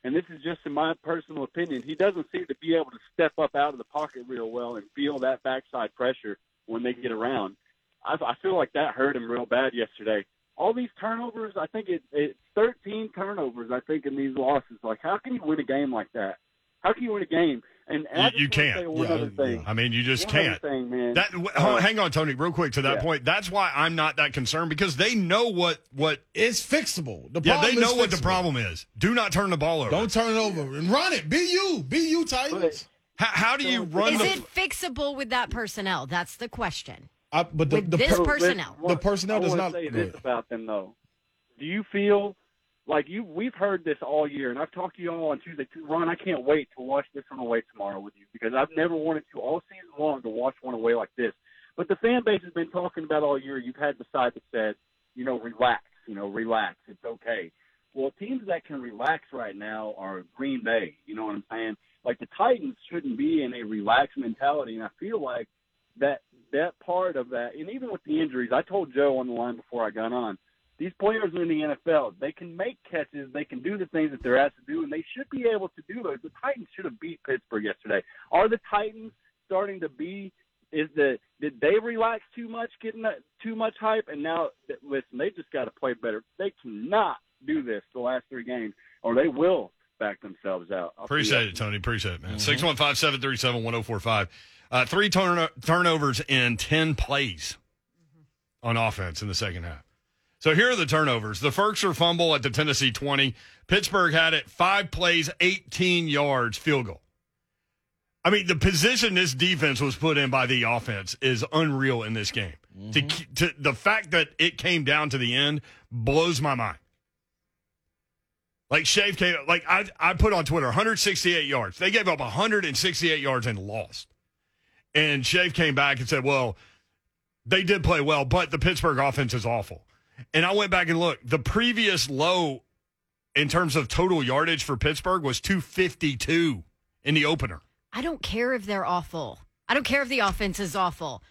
Speaker 5: and this is just in my personal opinion, he doesn't seem to be able to step up out of the pocket real well and feel that backside pressure when they get around. I, I feel like that hurt him real bad yesterday. All these turnovers, I think it, it's 13 turnovers. I think in these losses, like how can you win a game like that? How can you win a game? And, and
Speaker 1: You- you can't.
Speaker 5: Say one
Speaker 3: Yeah,
Speaker 5: other thing.
Speaker 1: I mean, you just
Speaker 5: One
Speaker 1: can't.
Speaker 5: thing, man.
Speaker 1: That
Speaker 5: Uh,
Speaker 1: hang on, Tony, real quick to that
Speaker 5: yeah.
Speaker 1: point. That's why I'm not that concerned because they know what what
Speaker 3: is fixable. The
Speaker 1: Yeah, they know what the problem is. Do not turn the ball over.
Speaker 3: Don't turn it over and run it. Be you. Be you, Titans.
Speaker 5: But-
Speaker 1: how, how do you run
Speaker 2: Is
Speaker 1: the?
Speaker 2: it fixable with that personnel? That's the question.
Speaker 3: I, but the,
Speaker 2: With
Speaker 3: the
Speaker 2: this
Speaker 3: per-
Speaker 2: personnel.
Speaker 3: The personnel does
Speaker 5: wanna
Speaker 3: not-
Speaker 5: say
Speaker 3: go
Speaker 5: this about them though. Do you feel like you? We've heard this all year, and I've talked to you all on Tuesday too. Ron, I can't wait to watch this one away tomorrow with you because I've never wanted to all season long to watch one away like this. But the fan base has been talking about all year. You've had the side that said, you know, relax, you know, relax, it's okay. Well, teams that can relax right now are Green Bay. You know what I'm saying? Like the Titans shouldn't be in a relaxed mentality, and I feel like that that part of that, and even with the injuries, I told Joe on the line before I got on. These players are in the NFL, they can make catches, they can do the things that they're asked to do, and they should be able to do those. The Titans should have beat Pittsburgh yesterday. Are the Titans starting to be? Is the did they relax too much, getting that, too much hype, and now listen, they just got to play better. They cannot do this the last three games, or they will back themselves out. I'll
Speaker 1: Appreciate it, Tony. Appreciate it, man. Six one five seven three seven one zero four five. Uh, three turn- turnovers in ten plays on offense in the second half. So here are the turnovers. The Firkser fumble at the Tennessee twenty. Pittsburgh had it five plays, eighteen yards, field goal. I mean, the position this defense was put in by the offense is unreal in this game. To, mm-hmm. to the fact that it came down to the end blows my mind. Like Shave came, like I, I put on Twitter, 168 yards. They gave up 168 yards and lost. And Shave came back and said, "Well, they did play well, but the Pittsburgh offense is awful." And I went back and looked. The previous low in terms of total yardage for Pittsburgh was 252 in the opener.
Speaker 2: I don't care if they're awful. I don't care if the offense is awful.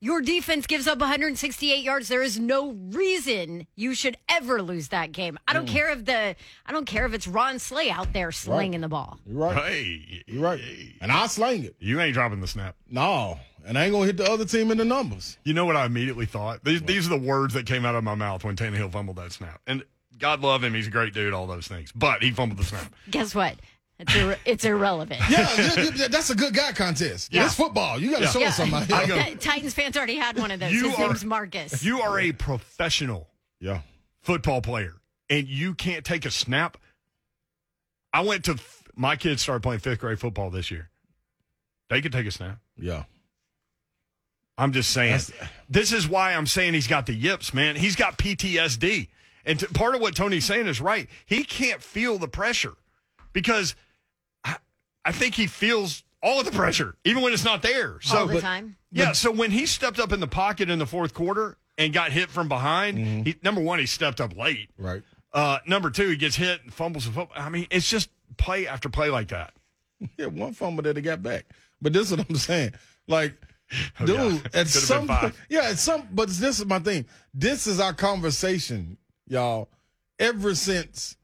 Speaker 2: Your defense gives up 168 yards. There is no reason you should ever lose that game. I
Speaker 3: Mm.
Speaker 2: don't care if the I don't care if it's Ron Slay out there slinging the ball.
Speaker 3: You're right.
Speaker 1: Hey,
Speaker 3: You're right. And I'll slang it.
Speaker 1: You ain't dropping the snap.
Speaker 3: No. And I ain't going to hit the other team in the numbers.
Speaker 1: You know what I immediately thought? These, these are the words that came out of my mouth when Tannehill fumbled that snap. And God love him, he's a great dude, all those things. But he fumbled the snap.
Speaker 2: Guess what? It's ir- it's irrelevant.
Speaker 3: Yeah, yeah, yeah, that's a good guy contest.
Speaker 1: Yeah.
Speaker 3: It's football. You got to
Speaker 1: Yeah.
Speaker 3: show
Speaker 2: Yeah.
Speaker 3: us something.
Speaker 1: I go-
Speaker 2: Titans fans already had one of those.
Speaker 1: You
Speaker 2: His
Speaker 1: are-
Speaker 2: name's Marcus.
Speaker 1: You are a professional
Speaker 3: Yeah.
Speaker 1: football player and you can't take a snap. I went to my kids started playing fifth grade football this year. They could take a snap.
Speaker 3: Yeah.
Speaker 1: I'm just saying.
Speaker 3: That's-
Speaker 1: This is why I'm saying he's got the yips, man. He's got PTSD. And t- part of what Tony's saying is right. He can't feel the pressure because I, I think he feels all of the pressure, even when it's not there. So,
Speaker 2: all the
Speaker 3: but-
Speaker 2: time.
Speaker 1: yeah. So when he stepped up in the pocket in the fourth quarter and got hit from behind, he, number one, he stepped up late.
Speaker 3: Right.
Speaker 1: Uh, number two, he gets hit and fumbles the football. I mean, it's just play after play like that.
Speaker 3: Yeah, one fumble that he got back. But this is what I'm saying. Like, dude,
Speaker 1: yeah.
Speaker 3: at some point, yeah, at some, but this is my thing. This is our conversation, y'all. Ever since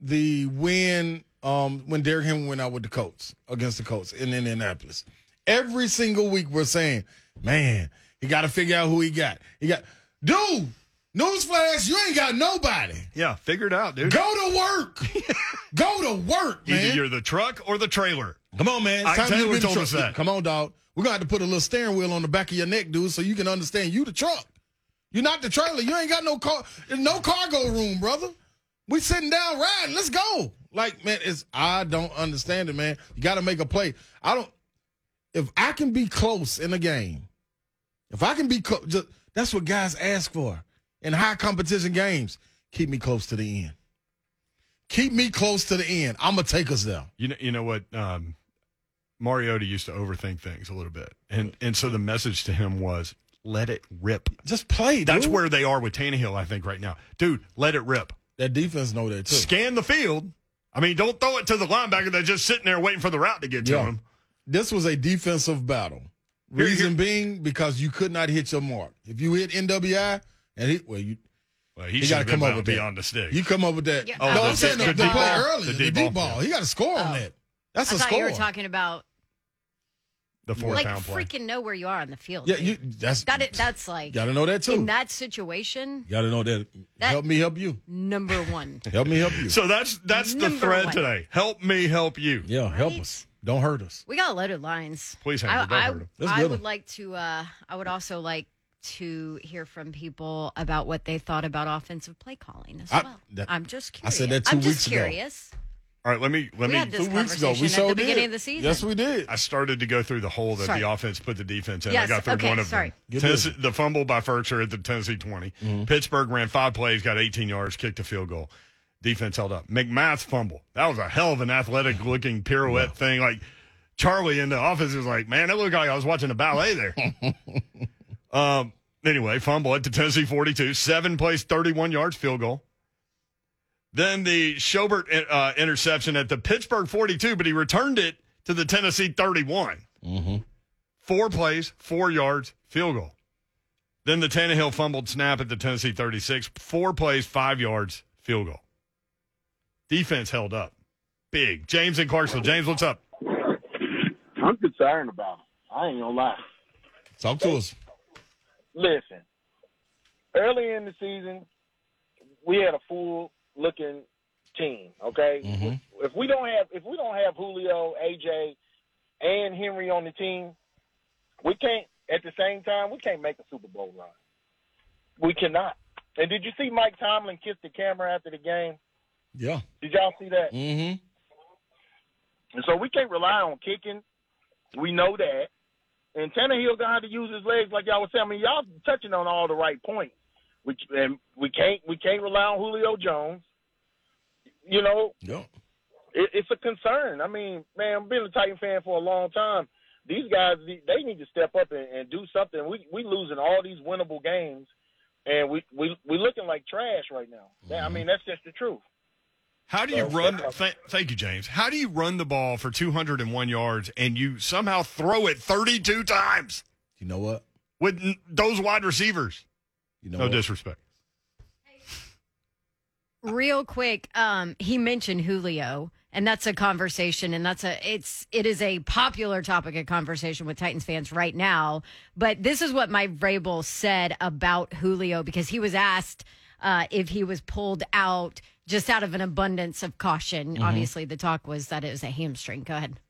Speaker 3: the win, um, when Derrick Henry went out with the Colts against the Colts in Indianapolis, every single week we're saying, man, he got to figure out who he got. He got, dude. Newsflash, you ain't got nobody.
Speaker 1: Yeah, figure it out, dude.
Speaker 3: Go to work. Go to work, man.
Speaker 1: Either you're the truck or the trailer.
Speaker 3: Come on, man. It's
Speaker 1: Ike
Speaker 3: time you be
Speaker 1: told us that.
Speaker 3: Come on, dog. We're gonna have to put a little steering wheel on the back of your neck, dude, so you can understand you the truck. You're not the trailer. You ain't got no car, no cargo room, brother. We sitting down riding. Let's go. Like, man, it's I don't understand it, man. You got to make a play. I don't. If I can be close in a game, if I can be close, just, that's what guys ask for in high competition games. Keep me close to the end. Keep me close to the end. I'm gonna take us there.
Speaker 1: You know, you know what? Um, Mariota used to overthink things a little bit, and and so the message to him was let it rip.
Speaker 3: Just play.
Speaker 1: That's where they are with Tannehill, I think, right now, dude. Let it rip.
Speaker 3: that defense know that too.
Speaker 1: Scan the field. I mean, don't throw it to the linebacker that's just sitting there waiting for the route to get to
Speaker 3: Yeah.
Speaker 1: him.
Speaker 3: This was a defensive battle. Reason
Speaker 1: here-
Speaker 3: being because you could not hit your mark. If you hit NWI and he well you
Speaker 1: Well, he
Speaker 3: he got to come up
Speaker 1: bound
Speaker 3: with
Speaker 1: beyond
Speaker 3: that.
Speaker 1: the stick.
Speaker 3: You come up with that.
Speaker 2: Yeah.
Speaker 3: Oh, no,
Speaker 2: Oh,
Speaker 3: I'm saying
Speaker 2: the
Speaker 3: the, the
Speaker 2: deep
Speaker 3: play
Speaker 2: ball.
Speaker 3: early,
Speaker 1: The
Speaker 3: the
Speaker 1: deep
Speaker 3: deep,
Speaker 1: ball,
Speaker 3: ball.
Speaker 1: yeah.
Speaker 3: He got to score on
Speaker 2: Oh.
Speaker 3: that. That's
Speaker 2: I
Speaker 3: a
Speaker 2: thought
Speaker 3: score.
Speaker 2: you were talking about
Speaker 1: the four
Speaker 2: like
Speaker 1: pound play.
Speaker 2: freaking know where you are on the field.
Speaker 3: yeah,
Speaker 2: dude.
Speaker 3: you that's
Speaker 2: that. It, that's like
Speaker 3: got to know that too.
Speaker 2: in that situation.
Speaker 3: got to know that.
Speaker 2: That-
Speaker 3: help me help you.
Speaker 2: Number one.
Speaker 3: Help me help you.
Speaker 1: So that's that's the thread
Speaker 2: one.
Speaker 1: today. Help me help you.
Speaker 3: yeah, help us. Don't hurt us.
Speaker 2: We got loaded lines.
Speaker 1: Please,
Speaker 2: I,
Speaker 1: Henry, don't
Speaker 2: I,
Speaker 1: hurt him.
Speaker 2: I
Speaker 3: get
Speaker 2: would
Speaker 3: 'em.
Speaker 2: like to. Uh, I would also like to hear from people about what they thought about offensive play calling as
Speaker 3: I-
Speaker 2: well.
Speaker 3: that-
Speaker 2: I'm just curious.
Speaker 3: I said that two
Speaker 2: I'm just
Speaker 3: weeks ago.
Speaker 2: Curious.
Speaker 1: All right, let me let
Speaker 2: We
Speaker 1: me.
Speaker 2: had this
Speaker 3: Two weeks ago, we
Speaker 2: conversation at
Speaker 3: sure
Speaker 2: the beginning
Speaker 3: did.
Speaker 2: of the season.
Speaker 3: Yes, we did.
Speaker 1: I started to go through the hole that
Speaker 2: Sorry.
Speaker 1: the offense put the defense in. I got through
Speaker 2: okay,
Speaker 1: one of
Speaker 2: sorry.
Speaker 1: them.
Speaker 3: Get
Speaker 1: Tennessee, the fumble by Firkser at the Tennessee 20. Pittsburgh ran five plays, got 18 yards, kicked a field goal. Defense held up. McMath's fumble. That was a hell of an athletic looking pirouette thing. Like Charlie in the office was like, man, that looked like I was watching a ballet there. um, anyway, fumble at the Tennessee 42, seven plays, 31 yards, field goal. Then the Schobert uh, interception at the Pittsburgh 42, but he returned it to the Tennessee 31. Four plays, four yards, field goal. Then the Tannehill fumbled snap at the Tennessee 36. Four plays, five yards, field goal. Defense held up. Big. James in Clarksville. James, what's up?
Speaker 6: I'm concerned about him. I ain't gonna lie.
Speaker 3: Talk to us.
Speaker 6: Listen, early in the season, we had a full looking team. Okay,
Speaker 3: Mm-hmm.
Speaker 6: if we don't have if we don't have Julio, AJ, and Henry on the team, we can't. At the same time, we can't make a Super Bowl run. We cannot. And did you see Mike Tomlin kiss the camera after the game?
Speaker 3: Yeah.
Speaker 6: Did y'all see that?
Speaker 3: Mm-hmm.
Speaker 6: And so we can't rely on kicking. We know that. And Tannehill gonna have to use his legs like y'all was saying. I mean, y'all touching on all the right points. We and we can't we can't rely on Julio Jones. You know,
Speaker 3: Yeah.
Speaker 6: it, it's a concern. I mean, man, I've been a Titan fan for a long time. These guys, they need to step up and, and do something. We we losing all these winnable games, and we we we looking like trash right now. I mm-hmm. mean, that's just the truth.
Speaker 1: How do you
Speaker 6: So-
Speaker 1: run? Th- thank you, James. How do you run the ball for 201 yards and you somehow throw it 32 times
Speaker 3: You know what?
Speaker 1: with n- those wide receivers?
Speaker 3: You know
Speaker 1: No
Speaker 3: what?
Speaker 1: disrespect.
Speaker 2: Real quick, um, he mentioned Julio, and that's a conversation, and that's a it's it is a popular topic of conversation with Titans fans right now. But this is what Mike Vrabel said about Julio because he was asked uh, if he was pulled out just out of an abundance of caution. Obviously, the talk was that it was a hamstring. Go ahead.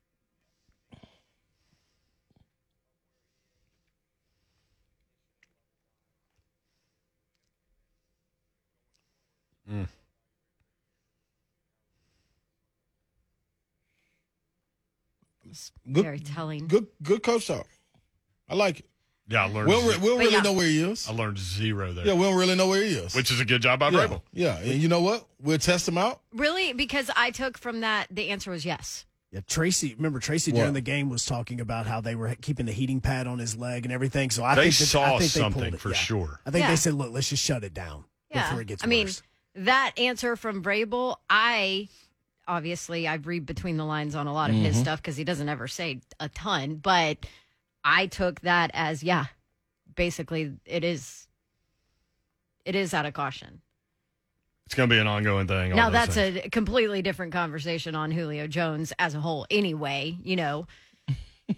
Speaker 2: Mm.
Speaker 3: Good,
Speaker 2: Very telling.
Speaker 3: good, good coach talk. I like it.
Speaker 1: Yeah, I learned.
Speaker 3: We don't, re- we don't really
Speaker 2: yeah.
Speaker 3: know where he is.
Speaker 1: I learned zero there,
Speaker 3: Yeah, we don't really know where he is.
Speaker 1: which is a good job by
Speaker 3: yeah,
Speaker 1: Vrabel.
Speaker 3: yeah, and you know what? We'll test him out.
Speaker 2: Really, because I took from that the answer was yes.
Speaker 4: Yeah, Tracy. Remember Tracy
Speaker 3: What?
Speaker 4: during the game was talking about how they were keeping the heating pad on his leg and everything. So I
Speaker 1: They
Speaker 4: think that,
Speaker 1: saw
Speaker 4: I think they
Speaker 1: something
Speaker 4: pulled it.
Speaker 1: for
Speaker 4: Yeah.
Speaker 1: sure.
Speaker 4: I think
Speaker 2: Yeah.
Speaker 4: they said, "Look, let's just shut it down
Speaker 2: Yeah.
Speaker 4: before it gets
Speaker 2: I mean,
Speaker 4: worse."
Speaker 2: That answer from Vrabel, I obviously I read between the lines on a lot of his stuff because he doesn't ever say a ton, but I took that as yeah, basically it is it is out of caution.
Speaker 1: It's going to be an ongoing thing.
Speaker 2: now that's
Speaker 1: things.
Speaker 2: a completely different conversation on Julio Jones as a whole anyway, you know.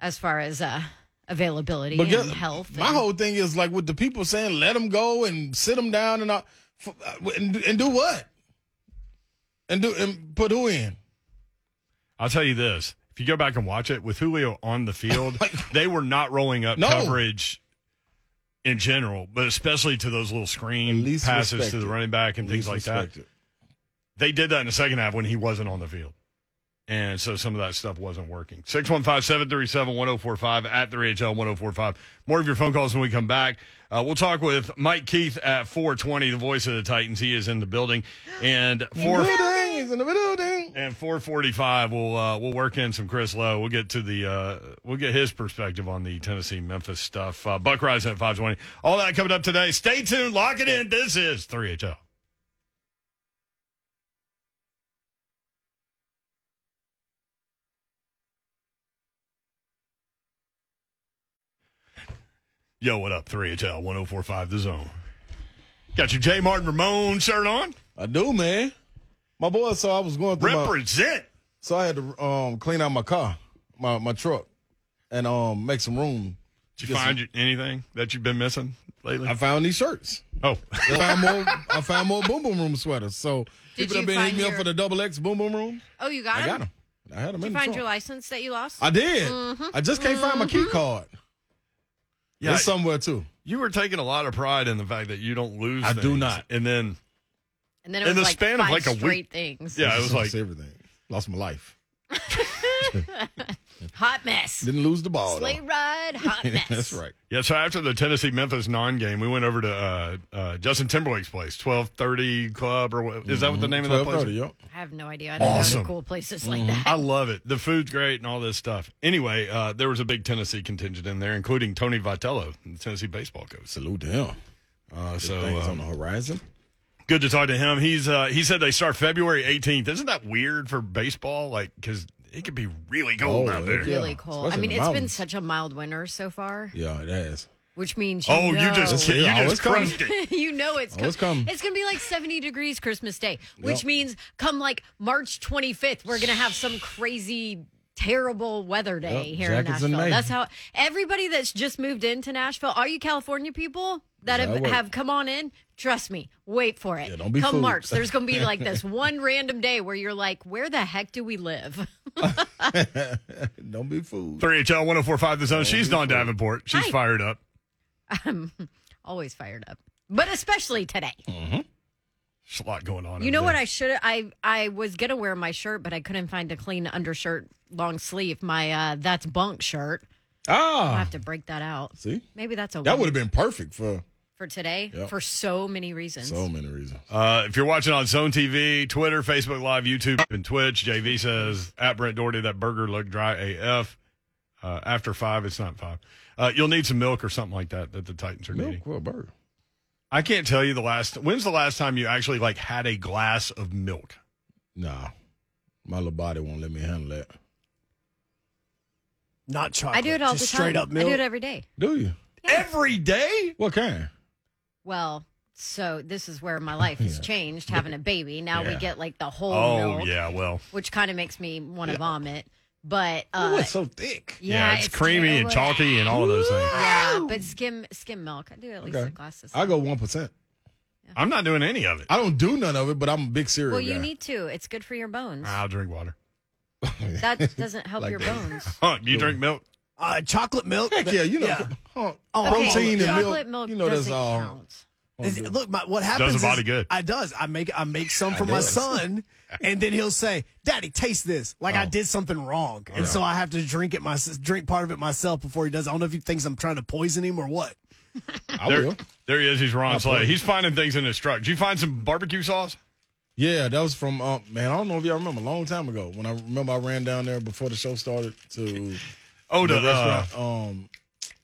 Speaker 2: as far as uh availability
Speaker 3: But
Speaker 2: and health.
Speaker 3: my
Speaker 2: and-
Speaker 3: whole thing is like with the people saying let him go and sit him down and all, f- uh, and, and do what? And do and put who in?
Speaker 1: I'll tell you this: if you go back and watch it with Julio on the field, they were not rolling up
Speaker 3: No.
Speaker 1: coverage in general, but especially to those little screen passes to the running back and things
Speaker 3: Least
Speaker 1: like that. They did that in the second half when he wasn't on the field. And so some of that stuff wasn't working. 615 737 1045 at the RHL 1045. More of your phone calls when we come back. Uh, we'll talk with Mike Keith at 420, the voice of the Titans. He is in the building. And.
Speaker 3: Jags in the building.
Speaker 1: And 445, we'll uh, we'll work in some Chris Lowe. We'll get to the uh, we'll get his perspective on the Tennessee Memphis stuff. Uh, Buck Reising at 520. All that coming up today. Stay tuned. Lock it in. This is 3HL. Yo, what up? 3HL 1045 The Zone. Got your J. Martin Ramon shirt on?
Speaker 3: I do, man. My boy saw I was going through my,
Speaker 1: Represent.
Speaker 3: so I had to um, clean out my car, my my truck, and um make some room.
Speaker 1: Did you find
Speaker 3: some-
Speaker 1: anything that you've been missing lately?
Speaker 3: I found these shirts.
Speaker 1: oh.
Speaker 3: I found more. I found more Boom Boom Room sweaters. So
Speaker 2: Did
Speaker 3: people
Speaker 2: you
Speaker 3: have been
Speaker 2: find
Speaker 3: hitting me up for the double X Boom Boom Room.
Speaker 2: Oh, you got
Speaker 3: I
Speaker 2: him?
Speaker 3: got them. I had them
Speaker 2: Did
Speaker 3: in
Speaker 2: you
Speaker 3: the
Speaker 2: find
Speaker 3: trunk.
Speaker 2: your license that you lost?
Speaker 3: I did.
Speaker 2: Mm-hmm.
Speaker 3: I just can't find my key card.
Speaker 1: Yeah,
Speaker 3: it's somewhere too.
Speaker 1: you were taking a lot of pride in the fact that you don't lose.
Speaker 3: I do not.
Speaker 1: And then,
Speaker 2: and then it
Speaker 1: in
Speaker 2: was
Speaker 1: the
Speaker 2: like
Speaker 1: span of like a week-
Speaker 2: straight things.
Speaker 1: yeah, it was like
Speaker 3: everything. Lost my life.
Speaker 2: Hot mess.
Speaker 3: Didn't lose the ball.
Speaker 2: Sleigh
Speaker 3: though.
Speaker 2: ride, hot mess.
Speaker 3: That's right.
Speaker 1: yeah. So after the Tennessee Memphis non game, we went over to uh, uh, Justin Timberlake's place, twelve thirty club or what, is that what the name of that place?
Speaker 3: 12:30, yep.
Speaker 2: I have no idea. I don't go
Speaker 1: Awesome.
Speaker 2: to cool places
Speaker 3: Mm-hmm.
Speaker 2: like that.
Speaker 1: I love it. The food's great and all this stuff. Anyway, uh, there was a big Tennessee contingent in there, including Tony Vitello, the Tennessee baseball coach.
Speaker 3: Salute to him.
Speaker 1: Uh, so
Speaker 3: Things
Speaker 1: uh,
Speaker 3: on the horizon.
Speaker 1: Good to talk to him. He's uh, he said they start February 18th. Isn't that weird for baseball? Like because it could be really cold
Speaker 3: Oh,
Speaker 1: out there.
Speaker 3: yeah.
Speaker 2: really cold. I mean,
Speaker 3: in the
Speaker 2: it's been
Speaker 3: mountains.
Speaker 2: such a mild winter so far,
Speaker 3: Yeah, it has.
Speaker 2: which means you
Speaker 1: Oh,
Speaker 2: know,
Speaker 1: you just you
Speaker 3: Yeah,
Speaker 1: just
Speaker 3: it's coming.
Speaker 1: crushed it.
Speaker 2: you know it's
Speaker 3: Oh, it's coming.
Speaker 2: It's going to be like 70 degrees Christmas Day, which
Speaker 3: Yep.
Speaker 2: means come like March 25th, we're going to have some crazy terrible weather day
Speaker 3: Yep,
Speaker 2: here in
Speaker 3: jackets in
Speaker 2: Nashville. That's how everybody that's just moved into Nashville, all you California people that have, have come on in, trust me, wait for it.
Speaker 3: Yeah, don't be
Speaker 2: come
Speaker 3: fooled.
Speaker 2: March, there's going to be like this one random day where you're like, where the heck do we live?
Speaker 3: Don't be fooled.
Speaker 1: 3HL 1045 The Zone. She's Dawn Davenport. She's
Speaker 2: Hi.
Speaker 1: fired up.
Speaker 2: I'm always fired up, but especially today. Mm-hmm.
Speaker 1: There's a lot going on.
Speaker 2: You know what. I should I I was gonna wear my shirt, but I couldn't find a clean undershirt long sleeve. My uh that's bunk shirt.
Speaker 3: Ah, I
Speaker 2: have to break that out.
Speaker 3: see,
Speaker 2: Maybe that's a
Speaker 3: that would have been perfect for
Speaker 2: for today
Speaker 3: Yep.
Speaker 2: for so many reasons.
Speaker 3: so many reasons.
Speaker 1: Uh, if you're watching on Zone TV, Twitter, Facebook Live, YouTube, and Twitch, JV says at Brent Doherty that burger looked dry AF. Uh, after five, it's not five. Uh, you'll need some milk or something like that that the Titans are needing.
Speaker 3: Milk, well, burger.
Speaker 1: I can't tell you the last. When's the last time you actually like had a glass of milk?
Speaker 3: Nah, my little body won't let me handle that.
Speaker 4: Not chocolate.
Speaker 2: I do it all
Speaker 4: just
Speaker 2: the time.
Speaker 4: straight up
Speaker 2: I do it every day.
Speaker 3: Do you?
Speaker 1: Every day?
Speaker 3: What kind?
Speaker 2: Well, so this is where my life has changed. Having a baby, now we get like the whole
Speaker 1: Oh
Speaker 2: milk,
Speaker 1: yeah, well,
Speaker 2: which kind of makes me want to vomit. But
Speaker 3: oh,
Speaker 2: uh,
Speaker 3: it's so thick.
Speaker 1: yeah, it's, creamy and chalky and all of those things.
Speaker 2: Yeah, but skim skim milk. I do at least
Speaker 3: Okay.
Speaker 2: a glass of.
Speaker 3: I go one percent.
Speaker 1: I'm not doing any of it.
Speaker 3: I don't do none of it, but I'm a big cereal
Speaker 2: Well, you
Speaker 3: guy.
Speaker 2: need to. It's good for your bones.
Speaker 1: I'll drink water.
Speaker 2: That doesn't help
Speaker 3: Like
Speaker 2: your
Speaker 3: that.
Speaker 2: bones.
Speaker 1: Huh, do you drink milk?
Speaker 4: Uh, chocolate milk.
Speaker 3: Heck yeah, you know,
Speaker 4: Yeah.
Speaker 3: huh,
Speaker 4: Oh,
Speaker 3: protein
Speaker 4: okay.
Speaker 3: and milk.
Speaker 2: milk
Speaker 3: You know, that's
Speaker 2: doesn't
Speaker 3: all.
Speaker 2: count.
Speaker 4: Is- Look, my, what happens
Speaker 1: the body
Speaker 4: is
Speaker 1: good.
Speaker 4: I does. I make I make some for my son, and then he'll say, "Daddy, taste this." Like I
Speaker 3: Oh.
Speaker 4: did something wrong, and so I have to drink it my drink part of it myself before he does. I don't know if he thinks I'm trying to poison him or what.
Speaker 3: I
Speaker 1: There,
Speaker 3: will.
Speaker 1: there he is. He's Ron
Speaker 3: I'll
Speaker 1: Slay.
Speaker 3: play.
Speaker 1: He's finding things in his truck. Did you find some barbecue sauce?
Speaker 3: Yeah, that was from uh, man. I don't know if y'all remember a long time ago when I remember I ran down there before the show started to
Speaker 1: Oh,
Speaker 3: the
Speaker 1: the, uh,
Speaker 3: restaurant. Um,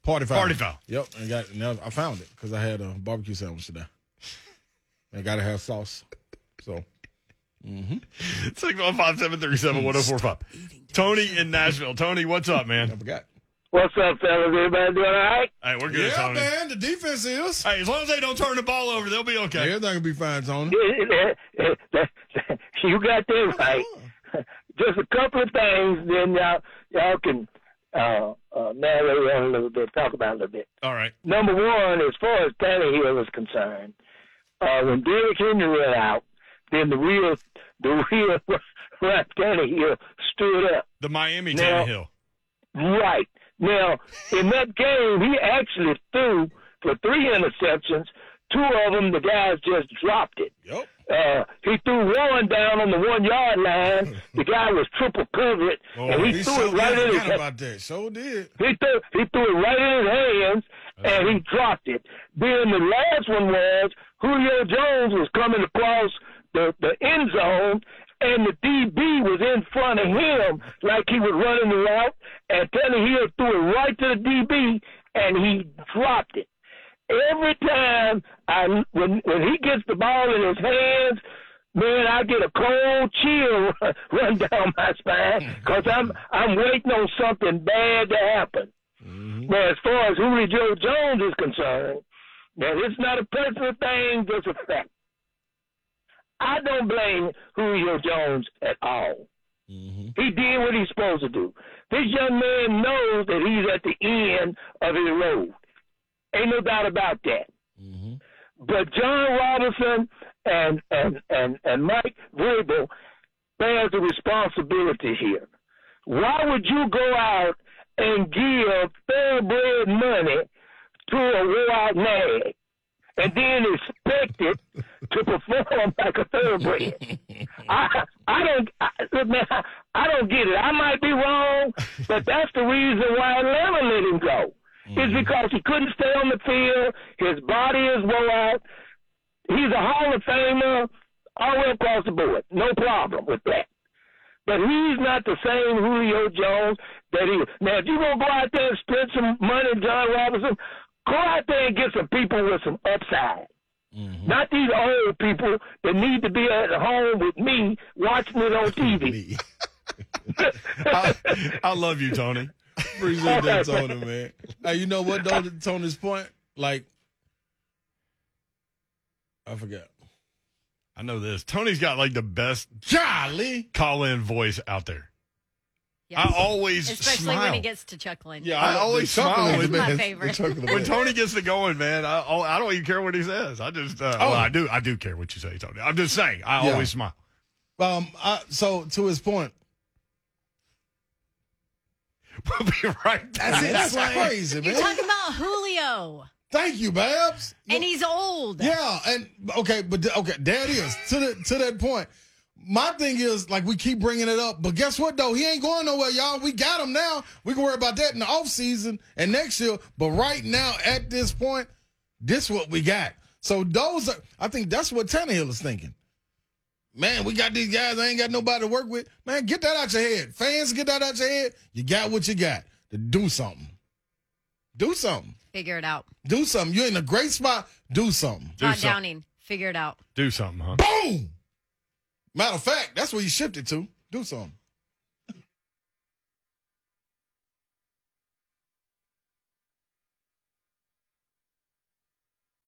Speaker 3: Party Fowl.
Speaker 1: Party Fowl.
Speaker 3: Yep, and got and I found it because I had a barbecue sandwich today. I got to have sauce. So mm-hmm.
Speaker 1: six one five seven thirty seven one zero four five. Tony in Nashville. Tony, what's up, man?
Speaker 3: I
Speaker 1: man?
Speaker 3: forgot.
Speaker 6: What's up, fellas? Everybody doing all right?
Speaker 1: Hey, we're good,
Speaker 3: Yeah,
Speaker 1: Tony.
Speaker 3: man. The defense is.
Speaker 1: Hey, as long as they don't turn the ball over, they'll be okay.
Speaker 3: Everything will be fine, Tony.
Speaker 6: you got that right. Just a couple of things, then y'all y'all can uh, uh, narrate on a little bit, talk about it a little bit.
Speaker 1: All right.
Speaker 6: Number one, as far as Tannehill is concerned, uh, when Derrick Henry went out, then the real the real Ryan Tannehill stood up.
Speaker 1: The Miami
Speaker 6: Now-
Speaker 1: Tannehill.
Speaker 6: Right. Now, in that game, he actually threw for three interceptions. Two of them, the guys just dropped it.
Speaker 3: Yep.
Speaker 6: Uh, he threw one down on the one yard line. The guy was triple covered,
Speaker 1: Oh,
Speaker 6: and he,
Speaker 3: He
Speaker 6: threw
Speaker 3: so
Speaker 6: it right in his
Speaker 3: that. So did.
Speaker 6: he threw he threw it right in his hands, and he dropped it. Then the last one was Julio Jones was coming across the the end zone,
Speaker 7: and the DB was in front of him like he was running the route, and Tannehill threw it right to the DB, and he dropped it. Every time I when when he gets the ball in his hands, man, I get a cold chill run down my spine mm-hmm. because I'm I'm waiting on something bad to happen. Mm-hmm. Now, as far as Julio Joe Jones is concerned, now it's not a personal thing, just a fact. I don't blame Julio Jones at all. Mm-hmm. He did what he's supposed to do. This young man knows that he's at the end of his road. Ain't no doubt about that. But Jon Robinson and and and and Mike Vrabel bears the responsibility here. Why would you go out and give thoroughbred money to a wore-out nag and then expect it to perform like a thoroughbred? I I don't I, look, man, I, I don't get it. I might be wrong, but that's the reason why Atlanta let him go. It's mm-hmm. because he couldn't stay on the field. His body is wore out. He's a Hall of Famer all the way across the board. No problem with that. But he's not the same Julio Jones that he. was. Now, if you're gonna go out there and spend some money, Jon Robinson, go out there and get some people with some upside. Mm-hmm. Not these old people that need to be at home with me watching it on TV.
Speaker 1: I, I love you, Tony.
Speaker 3: Appreciate that, Tony, man. Hey, you know what, though, to Tony's point? Like, I forgot.
Speaker 1: I know this. Tony's got like the best
Speaker 3: jolly
Speaker 1: call-in voice out there.
Speaker 2: Yes.
Speaker 1: I always
Speaker 2: Especially
Speaker 1: smile.
Speaker 2: when he gets to chuckling.
Speaker 3: Yeah,
Speaker 1: I always
Speaker 3: the
Speaker 1: smile
Speaker 3: is
Speaker 1: when-
Speaker 2: My favorite.
Speaker 3: The chuckle is the
Speaker 1: when. Tony gets to going, man, I, I don't even care what he says. I just, uh,
Speaker 3: Oh.
Speaker 1: well, I do, I do care what you say, Tony. I'm just saying, I
Speaker 3: Yeah.
Speaker 1: always smile.
Speaker 3: Um, I, so to his point,
Speaker 1: We'll be right back.
Speaker 4: That's it,
Speaker 3: that's
Speaker 4: Slay.
Speaker 3: crazy, man.
Speaker 2: You're talking about Julio,
Speaker 3: Thank you, Babs.
Speaker 2: and he's old.
Speaker 3: Yeah, and okay, but okay, there it is. To the to that point, my thing is like we keep bringing it up, but guess what though? He ain't going nowhere, y'all. We got him now. We can worry about that in the off season and next year. But right now, at this point, this what we got. So those are, I think that's what Tannehill is thinking. Man, we got these guys. I ain't got nobody to work with. Man, get that out your head. Fans, get that out your head. You got what you got. To do something. Do something.
Speaker 2: Figure it out.
Speaker 3: Do something. You're in a great spot. Do something.
Speaker 1: Do
Speaker 2: Todd
Speaker 1: something.
Speaker 2: Downing. Figure it out.
Speaker 1: Do something, huh?
Speaker 3: Boom. Matter of fact, that's where you shifted to. Do something.